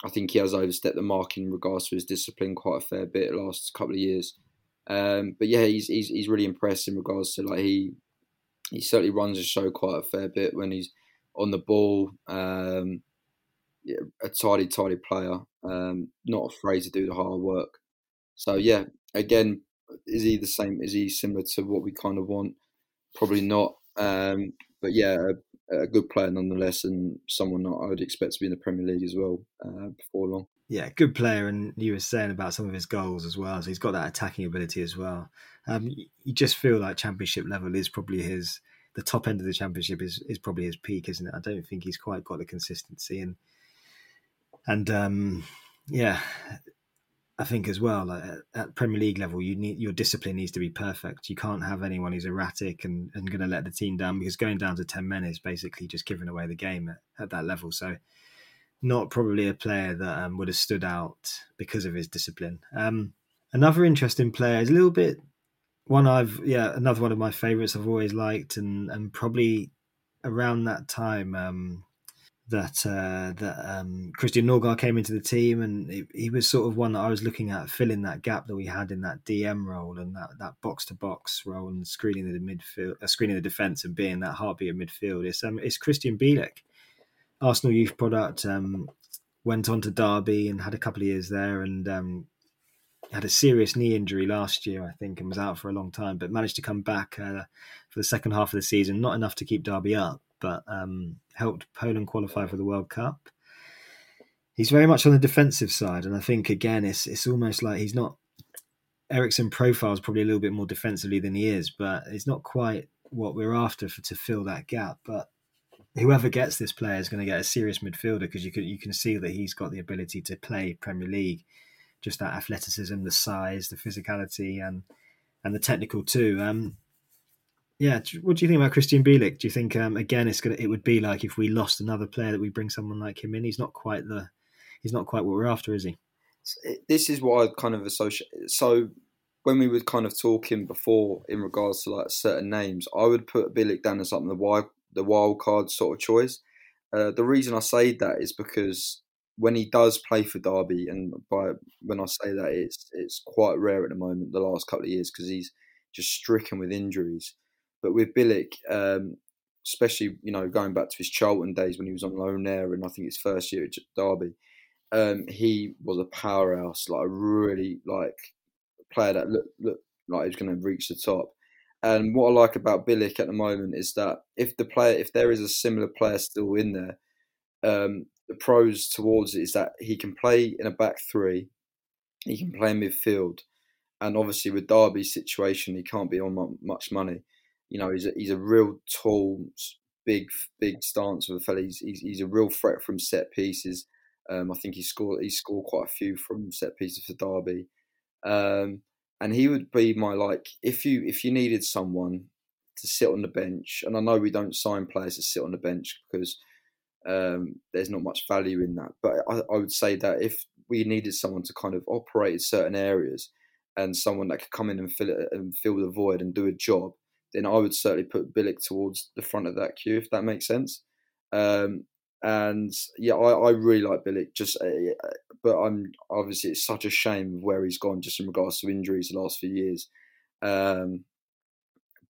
I think he has overstepped the mark in regards to his discipline quite a fair bit the last couple of years. Um, but yeah, he's, he's he's really impressed in regards to like he he certainly runs the show quite a fair bit when he's on the ball. Um, yeah, a tidy, tidy player, um, not afraid to do the hard work. So yeah, again, is he the same? Is he similar to what we kind of want? Probably not. Um, but yeah, a, a, good player nonetheless, and someone that I would expect to be in the Premier League as well uh, before long yeah, good player. And you were saying about some of his goals as well. So he's got that attacking ability as well. Um, you just feel like championship level is probably his. The top end of the championship is is probably his peak, isn't it? I don't think he's quite got the consistency and and um, yeah, I think as well like at Premier League level, you need your discipline needs to be perfect. You can't have anyone who's erratic and, and going to let the team down because going down to ten men is basically just giving away the game at, at that level. So not probably a player that um, would have stood out because of his discipline. Um, another interesting player is a little bit one I've yeah another one of my favourites I've always liked and and probably around that time um, that uh, that um, Christian Nørgaard came into the team and he, he, was sort of one that I was looking at filling that gap that we had in that DM role and that that box to box role and screening the midfield, uh, screening the defence and being that heartbeat of midfield. It's um, it's Krystian Bielik. Arsenal youth product. Um, went on to Derby and had a couple of years there, and um, had a serious knee injury last year, I think, and was out for a long time. But managed to come back uh, for the second half of the season. Not enough to keep Derby up, but um, helped Poland qualify for the World Cup. He's very much on the defensive side, and I think again, it's it's almost like he's not. Eriksen profile is probably a little bit more defensively than he is, but it's not quite what we're after for, to fill that gap. But whoever gets this player is going to get a serious midfielder because you can you can see that he's got the ability to play Premier League, just that athleticism, the size, the physicality, and and the technical too. Um, yeah, what do you think about Krystian Bielik? Do you think um, again it's gonna it would be like if we lost another player that we bring someone like him in? He's not quite the he's not quite what we're after, is he? This is what I kind of associate. So when we were kind of talking before in regards to like certain names, I would put Bielik down as something the wild the wild card sort of choice. Uh, the reason I say that is because when he does play for Derby, and by when I say that, it's it's quite rare at the moment. The last couple of years because he's just stricken with injuries. But with Bielik, um, especially you know going back to his Charlton days when he was on loan there, and I think his first year at Derby, um, he was a powerhouse, like a really like player that looked, looked like he was going to reach the top. And what I like about Bielik at the moment is that if the player, if there is a similar player still in there, um, the pros towards it is that he can play in a back three, he can play in midfield, and obviously with Derby's situation, he can't be on much money. You know, he's a, he's a real tall, big, big stance of a fella. He's, he's, he's a real threat from set pieces. Um, I think he scored he scored quite a few from set pieces for Derby. Um, and he would be my like if you if you needed someone to sit on the bench, and I know we don't sign players to sit on the bench because um, there's not much value in that. But I, I, would say that if we needed someone to kind of operate in certain areas and someone that could come in and fill it and fill the void and do a job, then I would certainly put Bielik towards the front of that queue if that makes sense. Um, and yeah, I, I really like Bielik. Just, uh, but I'm obviously it's such a shame where he's gone just in regards to injuries the last few years. Um,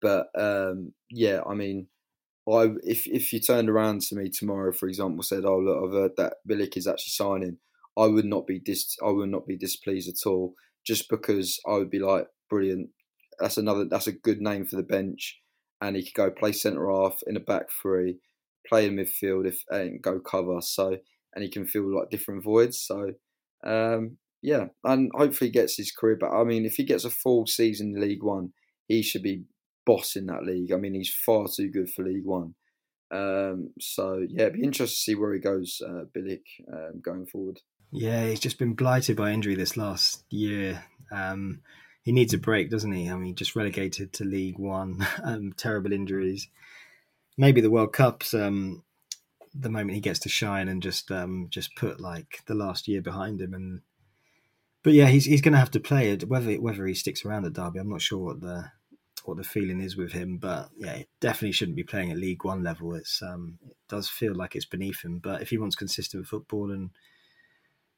but um, yeah, I mean, I if if you turned around to me tomorrow, for example, said, "Oh look, I've heard that Bielik is actually signing," I would not be dis I would not be displeased at all, just because I would be like, "Brilliant, that's another that's a good name for the bench," and he could go play centre half in a back three play in midfield if and go cover. So and he can fill like different voids. So um, yeah, and hopefully gets his career back. I mean, if he gets a full season in League One, he should be bossing that league. I mean, he's far too good for League One. Um, so yeah, it'd be interesting to see where he goes, uh, Bielik, um, going forward. Yeah, he's just been blighted by injury this last year. Um, he needs a break, doesn't he? I mean, just relegated to League One, (laughs) um, terrible injuries maybe the World Cup's um, the moment he gets to shine and just um, just put like the last year behind him. And but yeah, he's he's going to have to play it. Whether whether he sticks around at Derby, I'm not sure what the what the feeling is with him. But yeah, it definitely shouldn't be playing at League One level. It's um, it does feel like it's beneath him. But if he wants consistent football and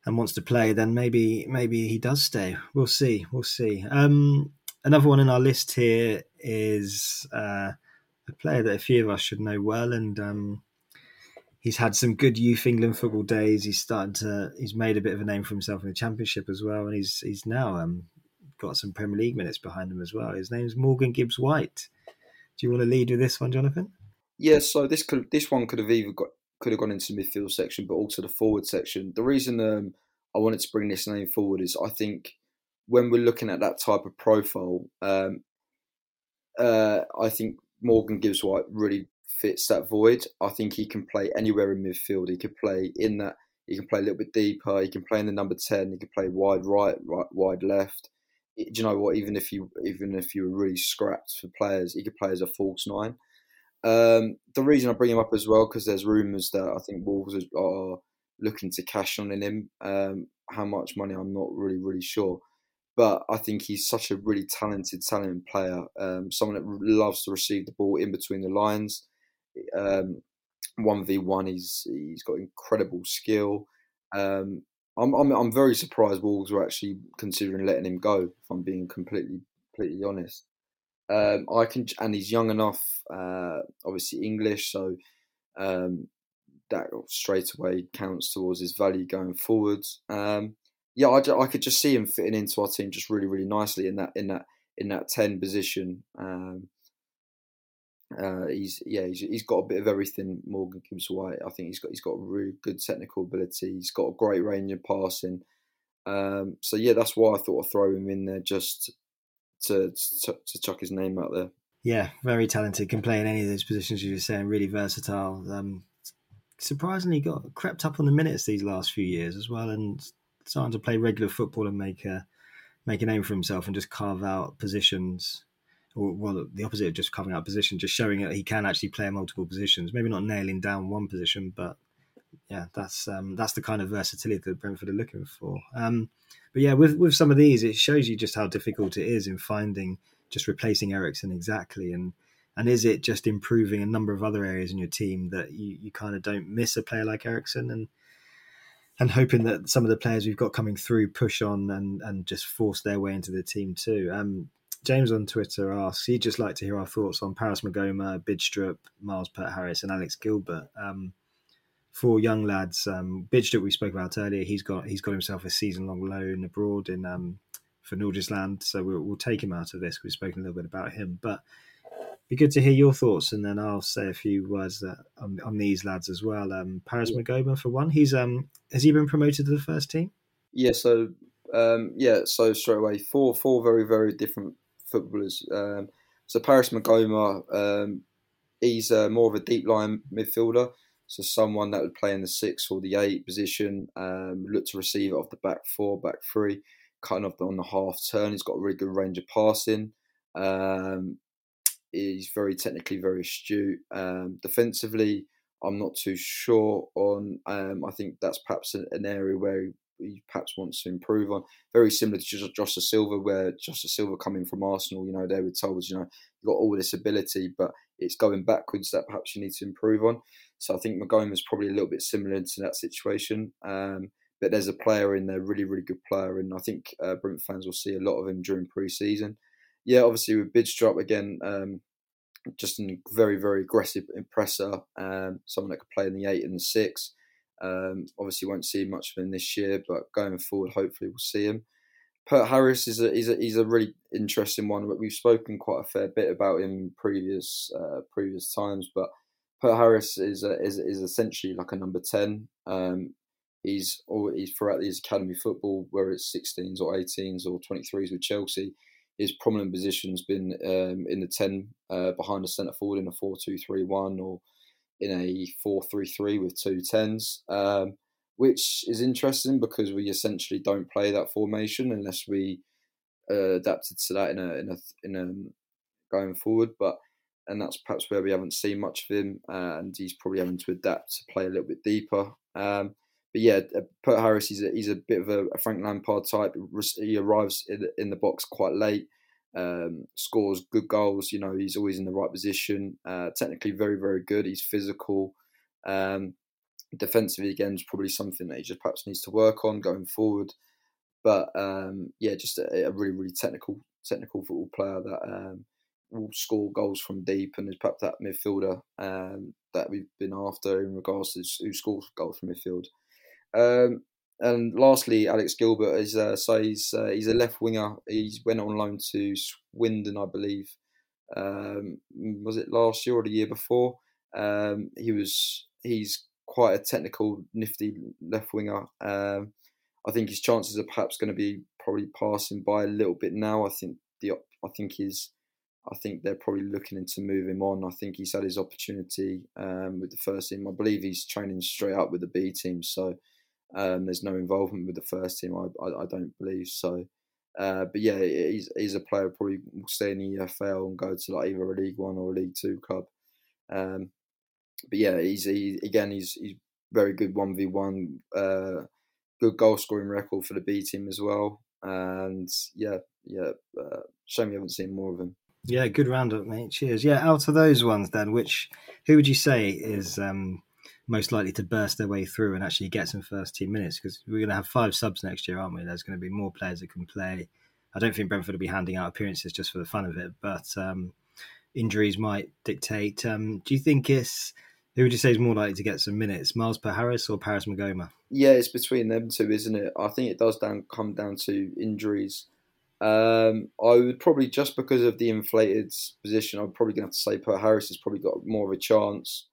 and wants to play, then maybe maybe he does stay. We'll see. We'll see. Um, another one in our list here is. Uh, a player that a few of us should know well, and um, he's had some good youth England football days. He's started to he's made a bit of a name for himself in the Championship as well, and he's he's now um, got some Premier League minutes behind him as well. His name's Morgan Gibbs White. Do you want to lead with this one, Jonathan? Yeah, so this could this one could have either got could have gone into the midfield section, but also the forward section. The reason um, I wanted to bring this name forward is I think when we're looking at that type of profile, um, uh, I think Morgan Gibbs White really fits that void. I think he can play anywhere in midfield. He could play in that. He can play a little bit deeper. He can play in the number ten. He can play wide right, right wide left. Do you know what? Even if you even if you were really scrapped for players, he could play as a false nine. Um, the reason I bring him up as well because there's rumours that I think Wolves are looking to cash on in him. Um, how much money? I'm not really really sure but I think he's such a really talented, talented player. Um, someone that loves to receive the ball in between the lines. Um, one v one, he's he's got incredible skill. Um, I'm, I'm I'm very surprised Wolves were actually considering letting him go. If I'm being completely completely honest, um, I can and he's young enough. Uh, obviously English, so um, that straight away counts towards his value going forwards. Um, yeah, I, I could just see him fitting into our team just really, really nicely in that in that in that ten position. Um, uh, he's yeah, he's, he's got a bit of everything. Morgan Gibbs White, I think he's got he's got really good technical ability. He's got a great range of passing. Um, so yeah, that's why I thought I'd throw him in there just to, to to chuck his name out there. Yeah, very talented. Can play in any of those positions you were saying. Really versatile. Um, surprisingly, got crept up on the minutes these last few years as well, and starting to play regular football and make a make a name for himself and just carve out positions well the opposite of just carving out position just showing that he can actually play multiple positions maybe not nailing down one position but yeah that's um, that's the kind of versatility that Brentford are looking for um, but yeah with with some of these it shows you just how difficult it is in finding just replacing Eriksen exactly and and is it just improving a number of other areas in your team that you, you kind of don't miss a player like Eriksen and and hoping that some of the players we've got coming through push on and, and just force their way into the team too. Um, James on Twitter asks, he'd just like to hear our thoughts on Paris Maghoma, Bidstrup, Miles Peart-Harris, and Alex Gilbert. Um, for young lads, um, Bidstrup we spoke about earlier, he's got he's got himself a season long loan abroad in um, for Nordsjælland, so we'll, we'll take him out of this. We've spoken a little bit about him, but be good to hear your thoughts, and then I'll say a few words that, on, on these lads as well. Um, Paris yeah. Maghoma for one, he's um has he been promoted to the first team? Yeah, so um, yeah, so straight away four four very very different footballers. Um, so Paris Maghoma, um, he's uh, more of a deep line midfielder, so someone that would play in the six or the eight position, um, look to receive it off the back four, back three, kind of on the half turn. He's got a really good range of passing. Um, he's very technically very astute. Um, defensively, I'm not too sure on. Um, I think that's perhaps an, an area where he, he, perhaps wants to improve on. Very similar to Josh Silva, where Josh Silva coming from Arsenal, you know, they were told, you know, you've got all this ability, but it's going backwards that perhaps you need to improve on. So I think Maghoma is probably a little bit similar to that situation. Um, but there's a player in there, really, really good player, and I think uh, Brentford fans will see a lot of him during pre-season yeah, obviously with Bidstrup again, um, just a very, very aggressive impressor, um, someone that could play in the eight and the six. Um, obviously, won't see much of him this year, but going forward, hopefully, we'll see him. Peart-Harris is a, he's a, he's a really interesting one. We've spoken quite a fair bit about him previous uh, previous times, but Peart-Harris is a, is is essentially like a number ten. Um, he's always throughout his academy football, where it's 16s or 18s or 23s with Chelsea his prominent position's been um, in the 10 uh, behind the centre forward in a 4 2 3 1 or in a 4 3 3 with two 10s, um, which is interesting because we essentially don't play that formation unless we uh, adapted to that in a, in a, in a, going forward. But and that's perhaps where we haven't seen much of him, uh, and he's probably having to adapt to play a little bit deeper. Um, but yeah, uh, Peart-Harris, he's a, he's a bit of a, a Frank Lampard type. He arrives in, in the box quite late, um, scores good goals. You know, he's always in the right position. Uh, technically, very, very good. He's physical. Um, defensively, again, is probably something that he just perhaps needs to work on going forward. But um, yeah, just a, a, really, really technical, technical football player that um, will score goals from deep and is perhaps that midfielder um, that we've been after in regards to who scores goals from midfield. Um, and lastly, Alex Gilbert is uh, so he's uh, he's a left winger. He went on loan to Swindon, I believe. Um, was it last year or the year before? Um, he was he's quite a technical, nifty left winger. Um, I think his chances are perhaps going to be probably passing by a little bit now. I think the I think he's I think they're probably looking into move him on. I think he's had his opportunity um, with the first team. I believe he's training straight up with the B team, so um, there's no involvement with the first team. I, I, I don't believe so. Uh, but yeah, he's he's a player probably will stay in the EFL and go to like either a League One or a League Two club. Um, but yeah, he's he, again he's he's very good one v one, uh, good goal scoring record for the B team as well. And yeah, yeah, uh, shame you haven't seen more of him. Yeah, good roundup, mate. Cheers. Yeah, out of those ones, then, which who would you say is um, most likely to burst their way through and actually get some first team minutes because we're going to have five subs next year, aren't we? There's going to be more players that can play. I don't think Brentford will be handing out appearances just for the fun of it, but um, injuries might dictate. Um, do you think it's who would you say is more likely to get some minutes, Miles Peart-Harris or Paris Maghoma? Yeah, it's between them two, isn't it? I think it does down come down to injuries. Um, I would probably just because of the inflated position, I'm probably going to have to say Peart-Harris has probably got more of a chance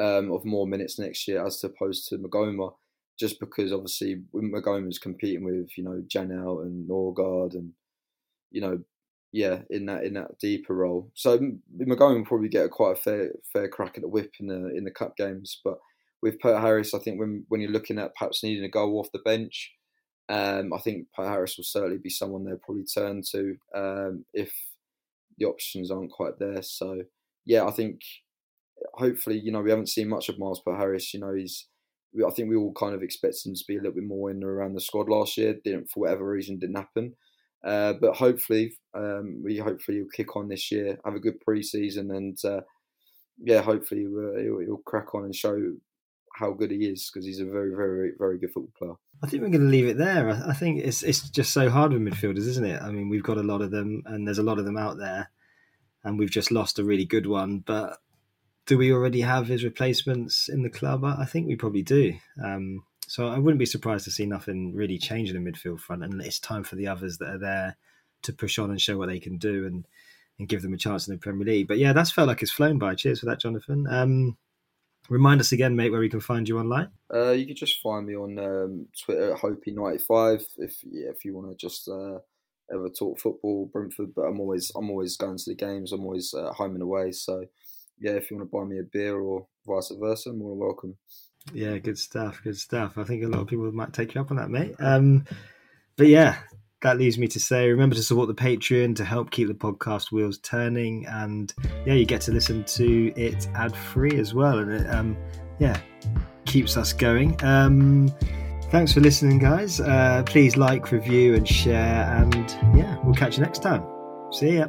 um, of more minutes next year as opposed to Maghoma, just because obviously is competing with you know Janelt and Nørgaard and you know yeah in that in that deeper role. So Maghoma will probably get a quite a fair fair crack at the whip in the in the cup games, but with Peart-Harris, I think when when you're looking at perhaps needing a goal off the bench. Um, I think Harris will certainly be someone they'll probably turn to um, if the options aren't quite there. So yeah, I think hopefully, you know, we haven't seen much of Miles Harris. You know, he's I think we all kind of expected him to be a little bit more in around the squad last year. Didn't for whatever reason didn't happen. Uh, but hopefully, um, we hopefully he'll kick on this year, have a good pre-season, and uh, yeah, hopefully he'll, he'll, crack on and show how good he is because he's a very, very, very good football player. I think we're going to leave it there. I think it's it's just so hard with midfielders, isn't it? I mean, we've got a lot of them, and there's a lot of them out there, and we've just lost a really good one. But do we already have his replacements in the club? I think we probably do. Um, So I wouldn't be surprised to see nothing really change in the midfield front, and it's time for the others that are there to push on and show what they can do and and give them a chance in the Premier League. But yeah, that's felt like it's flown by. Cheers for that, Jonathan. Um, remind us again, mate, where we can find you online. Uh, you can just find me on um, Twitter at Hopey95 if yeah, if you want to just uh, ever talk football, Brentford. But I'm always I'm always going to the games. I'm always uh, home and away. So yeah, if you want to buy me a beer or vice versa, more welcome. Yeah, good stuff. Good stuff. I think a lot of people might take you up on that, mate. Um, but yeah, that leaves me to say remember to support the Patreon to help keep the podcast wheels turning. And yeah, you get to listen to it ad free as well. And it, um, yeah, keeps us going. Um, thanks for listening, guys. Uh, please like, review, and share. And yeah, we'll catch you next time. See ya.